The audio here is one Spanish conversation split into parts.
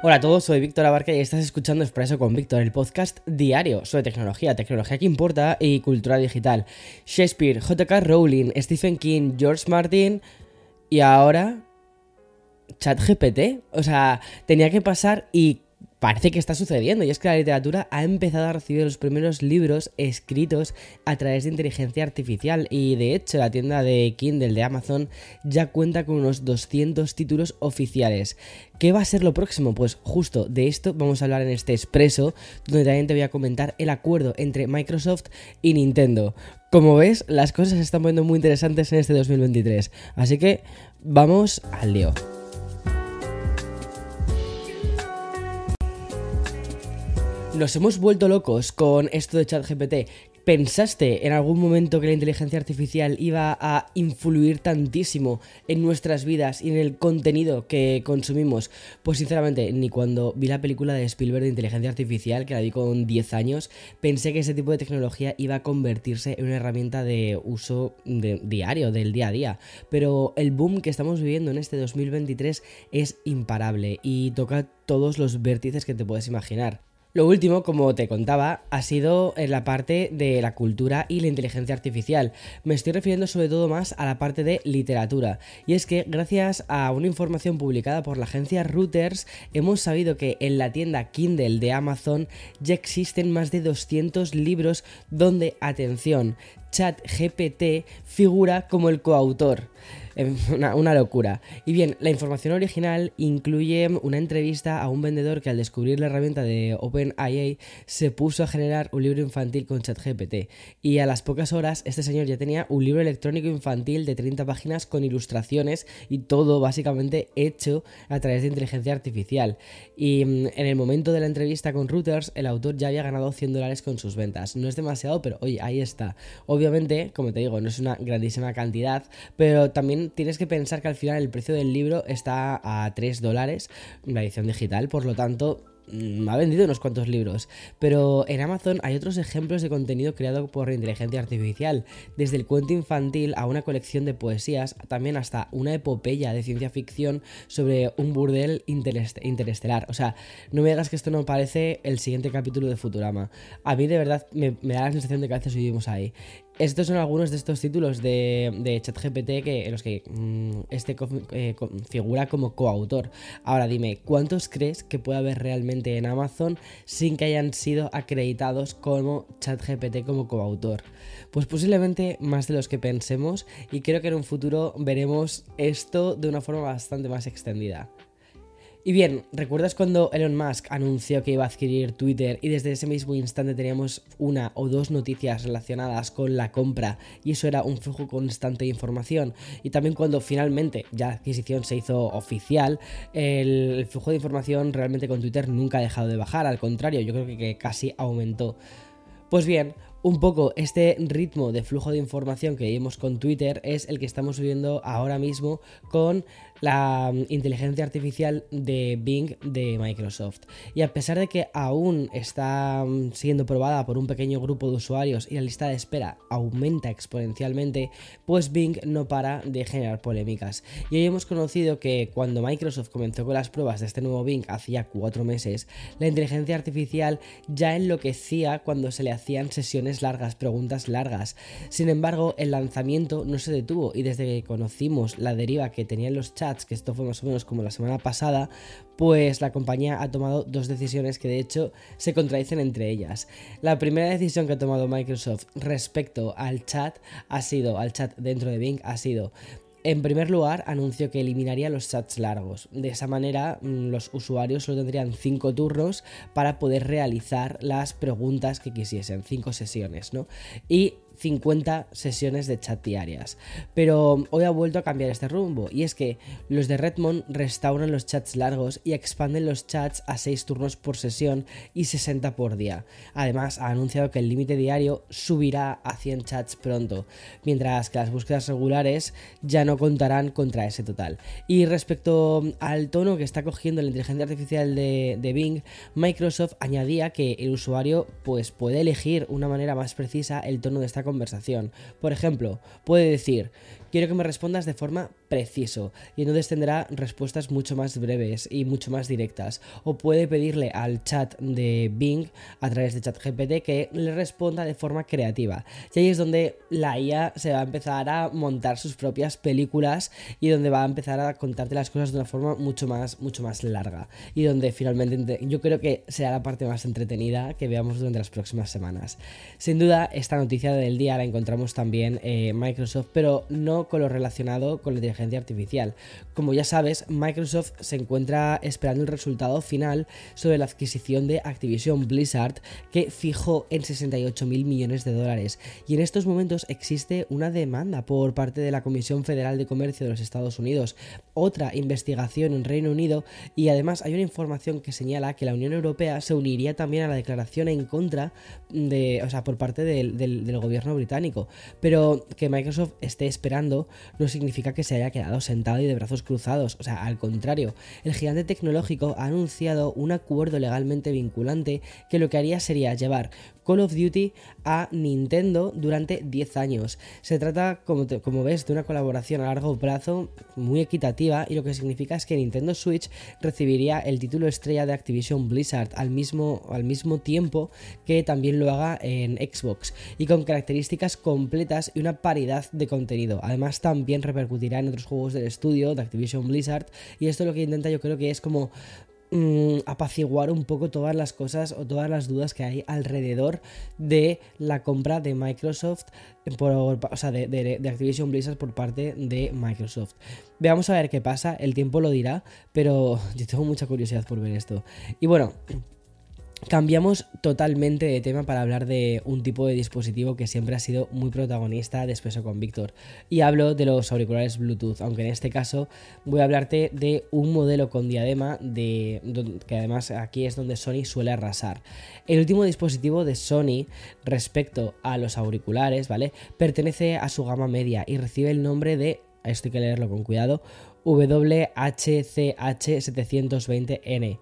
Hola a todos, soy Víctor Abarca y estás escuchando Expreso con Víctor, el podcast diario sobre tecnología, tecnología que importa y cultura digital. Shakespeare, JK Rowling, Stephen King, George Martin y ahora ChatGPT. O sea, tenía que pasar y parece que está sucediendo y es que la literatura ha empezado a recibir los primeros libros escritos a través de inteligencia artificial y de hecho la tienda de Kindle de Amazon ya cuenta con unos 200 títulos oficiales. ¿Qué va a ser lo próximo? Pues justo de esto vamos a hablar en este expreso donde también te voy a comentar el acuerdo entre Microsoft y Nintendo. Como ves, las cosas se están poniendo muy interesantes en este 2023, así que vamos al lío. Nos hemos vuelto locos con esto de ChatGPT. ¿Pensaste en algún momento que la inteligencia artificial iba a influir tantísimo en nuestras vidas y en el contenido que consumimos? Pues sinceramente, ni cuando vi la película de Spielberg de inteligencia artificial, que la vi con 10 años, pensé que ese tipo de tecnología iba a convertirse en una herramienta de uso diario, del día a día. Pero el boom que estamos viviendo en este 2023 es imparable y toca todos los vértices que te puedes imaginar. Lo último, como te contaba, ha sido en la parte de la cultura y la inteligencia artificial. Me estoy refiriendo sobre todo más a la parte de literatura. Y es que gracias a una información publicada por la agencia Reuters, hemos sabido que en la tienda Kindle de Amazon ya existen más de 200 libros donde, atención, ChatGPT figura como el coautor. Una, una, locura. Y bien, la información original incluye una entrevista a un vendedor que al descubrir la herramienta de OpenIA se puso a generar un libro infantil con ChatGPT. Y a las pocas horas, este señor ya tenía un libro electrónico infantil de 30 páginas con ilustraciones y todo básicamente hecho a través de inteligencia artificial. Y mm, en el momento de la entrevista con Reuters, el autor ya había ganado 100 dólares con sus ventas. No es demasiado, pero oye, ahí está. Obviamente, como te digo, no es una grandísima cantidad, pero también tienes que pensar que al final el precio del libro está a 3 dólares, la edición digital, por lo tanto mm, ha vendido unos cuantos libros, pero en Amazon hay otros ejemplos de contenido creado por inteligencia artificial, desde el cuento infantil a una colección de poesías, también hasta una epopeya de ciencia ficción sobre un burdel interestelar. O sea, no me digas que esto no parece el siguiente capítulo de Futurama. A mí de verdad me, da la sensación de que a veces vivimos ahí. Estos son algunos de estos títulos de, ChatGPT que, en los que mm, este eh, figura como coautor. Ahora dime, ¿cuántos crees que puede haber realmente en Amazon sin que hayan sido acreditados como ChatGPT como coautor? Pues posiblemente más de los que pensemos y creo que en un futuro veremos esto de una forma bastante más extendida. Y bien, ¿recuerdas cuando Elon Musk anunció que iba a adquirir Twitter y desde ese mismo instante teníamos una o dos noticias relacionadas con la compra y eso era un flujo constante de información? Y también cuando finalmente ya la adquisición se hizo oficial, el flujo de información realmente con Twitter nunca ha dejado de bajar, al contrario, yo creo que casi aumentó. Pues bien, un poco este ritmo de flujo de información que vimos con Twitter es el que estamos viviendo ahora mismo con la mm, inteligencia artificial de Bing de Microsoft. Y a pesar de que aún está mm, siendo probada por un pequeño grupo de usuarios y la lista de espera aumenta exponencialmente, pues Bing no para de generar polémicas. Y hoy hemos conocido que cuando Microsoft comenzó con las pruebas de este nuevo Bing hacía cuatro meses, la inteligencia artificial ya enloquecía cuando se le hacían sesiones largas, preguntas largas. Sin embargo, el lanzamiento no se detuvo y desde que conocimos la deriva que tenían los chats, que esto fue más o menos como la semana pasada, pues la compañía ha tomado dos decisiones que de hecho se contradicen entre ellas. La primera decisión que ha tomado Microsoft respecto al chat ha sido, al chat dentro de Bing, ha sido en primer lugar, anunció que eliminaría los chats largos. De esa manera, mm, los usuarios solo tendrían 5 turnos para poder realizar las preguntas que quisiesen, 5 sesiones, ¿no? Y 50 sesiones de chat diarias. Pero hoy ha vuelto a cambiar este rumbo y es que los de Redmond restauran los chats largos y expanden los chats a 6 turnos por sesión y 60 por día. Además, ha anunciado que el límite diario subirá a 100 chats pronto, mientras que las búsquedas regulares ya no contarán contra ese total. Y respecto al tono que está cogiendo la inteligencia artificial de, de Bing, Microsoft añadía que el usuario pues, puede elegir una manera más precisa el tono de esta conversación. Por ejemplo, puede decir, quiero que me respondas de forma preciso y entonces tendrá respuestas mucho más breves y mucho más directas. O puede pedirle al chat de Bing a través de ChatGPT que le responda de forma creativa. Y ahí es donde la IA se va a empezar a montar sus propias películas y donde va a empezar a contarte las cosas de una forma mucho más, mucho más larga. Y donde finalmente yo creo que será la parte más entretenida que veamos durante las próximas semanas. Sin duda, esta noticia del día la encontramos también en Microsoft, pero no con lo relacionado con la inteligencia artificial. Como ya sabes, Microsoft se encuentra esperando el resultado final sobre la adquisición de Activision Blizzard que fijó en 68 mil millones de dólares. Y en estos momentos existe una demanda por parte de la Comisión Federal de Comercio de los Estados Unidos, otra investigación en Reino Unido y además hay una información que señala que la Unión Europea se uniría también a la declaración en contra de, o sea, por parte del, del gobierno británico. Pero que Microsoft esté esperando no significa que se haya quedado sentado y de brazos cruzados, o sea, al contrario, el gigante tecnológico ha anunciado un acuerdo legalmente vinculante que lo que haría sería llevar Call of Duty a Nintendo durante 10 años. Se trata, como, ves, de una colaboración a largo plazo muy equitativa y lo que significa es que Nintendo Switch recibiría el título estrella de Activision Blizzard al mismo, al mismo tiempo que también lo haga en Xbox y con características completas y una paridad de contenido. También repercutirá en otros juegos del estudio de Activision Blizzard y esto lo que intenta yo creo que es como Mm, apaciguar un poco todas las cosas o todas las dudas que hay alrededor de la compra de Microsoft, por, o sea, de, de, Activision Blizzard por parte de Microsoft. Veamos a ver qué pasa, el tiempo lo dirá, pero yo tengo mucha curiosidad por ver esto. Y bueno, Cambiamos totalmente de tema para hablar de un tipo de dispositivo que siempre ha sido muy protagonista de Espeso con Víctor. Y hablo de los auriculares Bluetooth, aunque en este caso voy a hablarte de un modelo con diadema de, que además aquí es donde Sony suele arrasar. El último dispositivo de Sony respecto a los auriculares, ¿vale? Pertenece a su gama media y recibe el nombre de, esto hay que leerlo con cuidado, WHCH720N.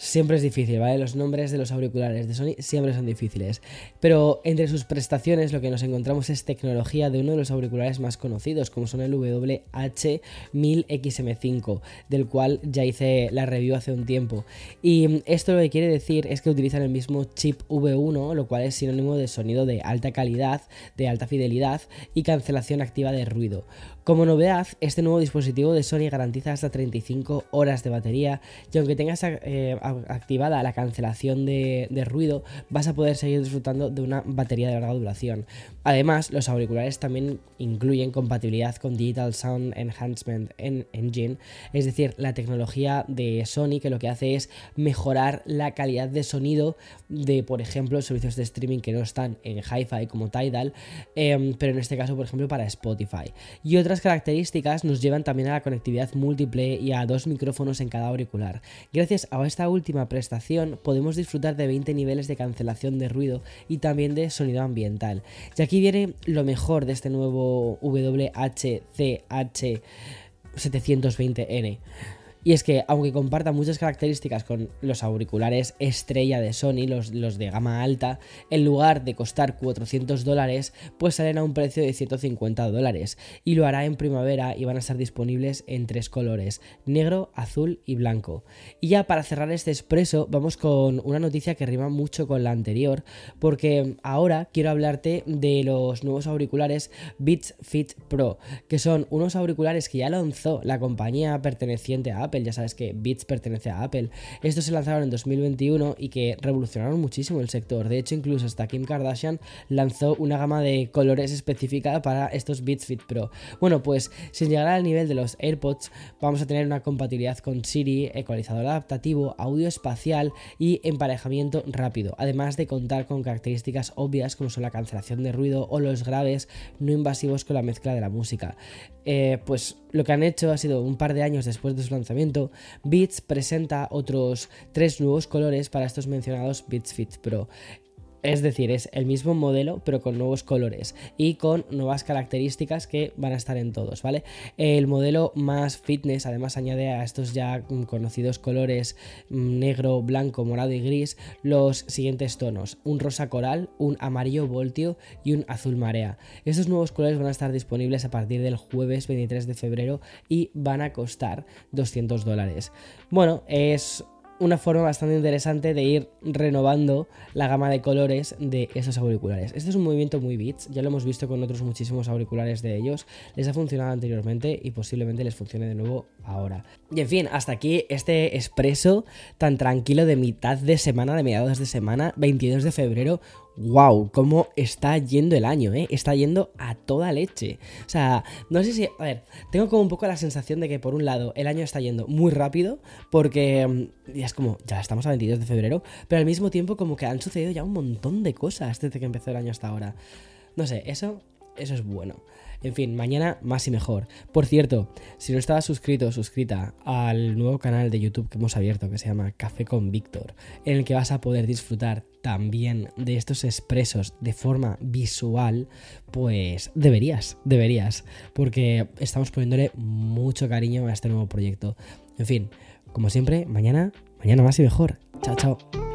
Siempre es difícil, ¿vale? Los nombres de los auriculares de Sony siempre son difíciles. Pero entre sus prestaciones lo que nos encontramos es tecnología de uno de los auriculares más conocidos, como son el WH-1000XM5, del cual ya hice la review hace un tiempo. Y esto lo que quiere decir es que utilizan el mismo chip V1, lo cual es sinónimo de sonido de alta calidad, de alta fidelidad y cancelación activa de ruido. Como novedad, este nuevo dispositivo de Sony garantiza hasta 35 horas de batería y aunque tengas eh, activada la cancelación de, ruido, vas a poder seguir disfrutando de una batería de larga duración. Además, los auriculares también incluyen compatibilidad con Digital Sound Enhancement Engine, es decir, la tecnología de Sony que lo que hace es mejorar la calidad de sonido de, por ejemplo, servicios de streaming que no están en Hi-Fi como Tidal, em, pero en este caso, por ejemplo, para Spotify. Y otras características nos llevan también a la conectividad múltiple y a dos micrófonos en cada auricular. Gracias a esta última prestación podemos disfrutar de 20 niveles de cancelación de ruido y también de sonido ambiental. Y aquí viene lo mejor de este nuevo WHCH 720N. Y es que, aunque comparta muchas características con los auriculares estrella de Sony, los, los de gama alta, en lugar de costar 400 dólares, pues salen a un precio de 150 dólares. Y lo hará en primavera y van a estar disponibles en tres colores, negro, azul y blanco. Y ya para cerrar este expreso, vamos con una noticia que rima mucho con la anterior, porque ahora quiero hablarte de los nuevos auriculares Beats Fit Pro, que son unos auriculares que ya lanzó la compañía perteneciente a Apple, ya sabes que Beats pertenece a Apple. Estos se lanzaron en 2021 y que revolucionaron muchísimo el sector. De hecho, incluso hasta Kim Kardashian lanzó una gama de colores específica para estos Beats Fit Pro. Bueno, pues sin llegar al nivel de los AirPods, vamos a tener una compatibilidad con Siri, ecualizador adaptativo, audio espacial y emparejamiento rápido, además de contar con características obvias como son la cancelación de ruido o los graves no invasivos con la mezcla de la música. Eh, pues lo que han hecho ha sido un par de años después de su lanzamiento, Beats presenta otros tres nuevos colores para estos mencionados Beats Fit Pro. Es decir, es el mismo modelo, pero con nuevos colores y con nuevas características que van a estar en todos, ¿vale? El modelo más fitness, además, añade a estos ya conocidos colores mm, negro, blanco, morado y gris los siguientes tonos: un rosa coral, un amarillo voltio y un azul marea. Estos nuevos colores van a estar disponibles a partir del jueves 23 de febrero y van a costar 200 dólares. Bueno, es una forma bastante interesante de ir renovando la gama de colores de esos auriculares. Este es un movimiento muy Beats, ya lo hemos visto con otros muchísimos auriculares de ellos, les ha funcionado anteriormente y posiblemente les funcione de nuevo ahora. Y en fin, hasta aquí este expreso tan tranquilo de mitad de semana, de mediados de semana, 22 de febrero, wow, cómo está yendo el año, ¿eh? Está yendo a toda leche. O sea, no sé si, a ver, tengo como un poco la sensación de que por un lado el año está yendo muy rápido, porque mm, ya es como, ya estamos a 22 de febrero, pero al mismo tiempo como que han sucedido ya un montón de cosas desde que empezó el año hasta ahora. No sé, eso, eso es bueno. En fin, mañana más y mejor. Por cierto, si no estabas suscrito o suscrita al nuevo canal de YouTube que hemos abierto, que se llama Café con Víctor, en el que vas a poder disfrutar también de estos expresos de forma visual, pues deberías, deberías, porque estamos poniéndole mucho cariño a este nuevo proyecto. En fin, como siempre, mañana, mañana más y mejor. Chao, chao.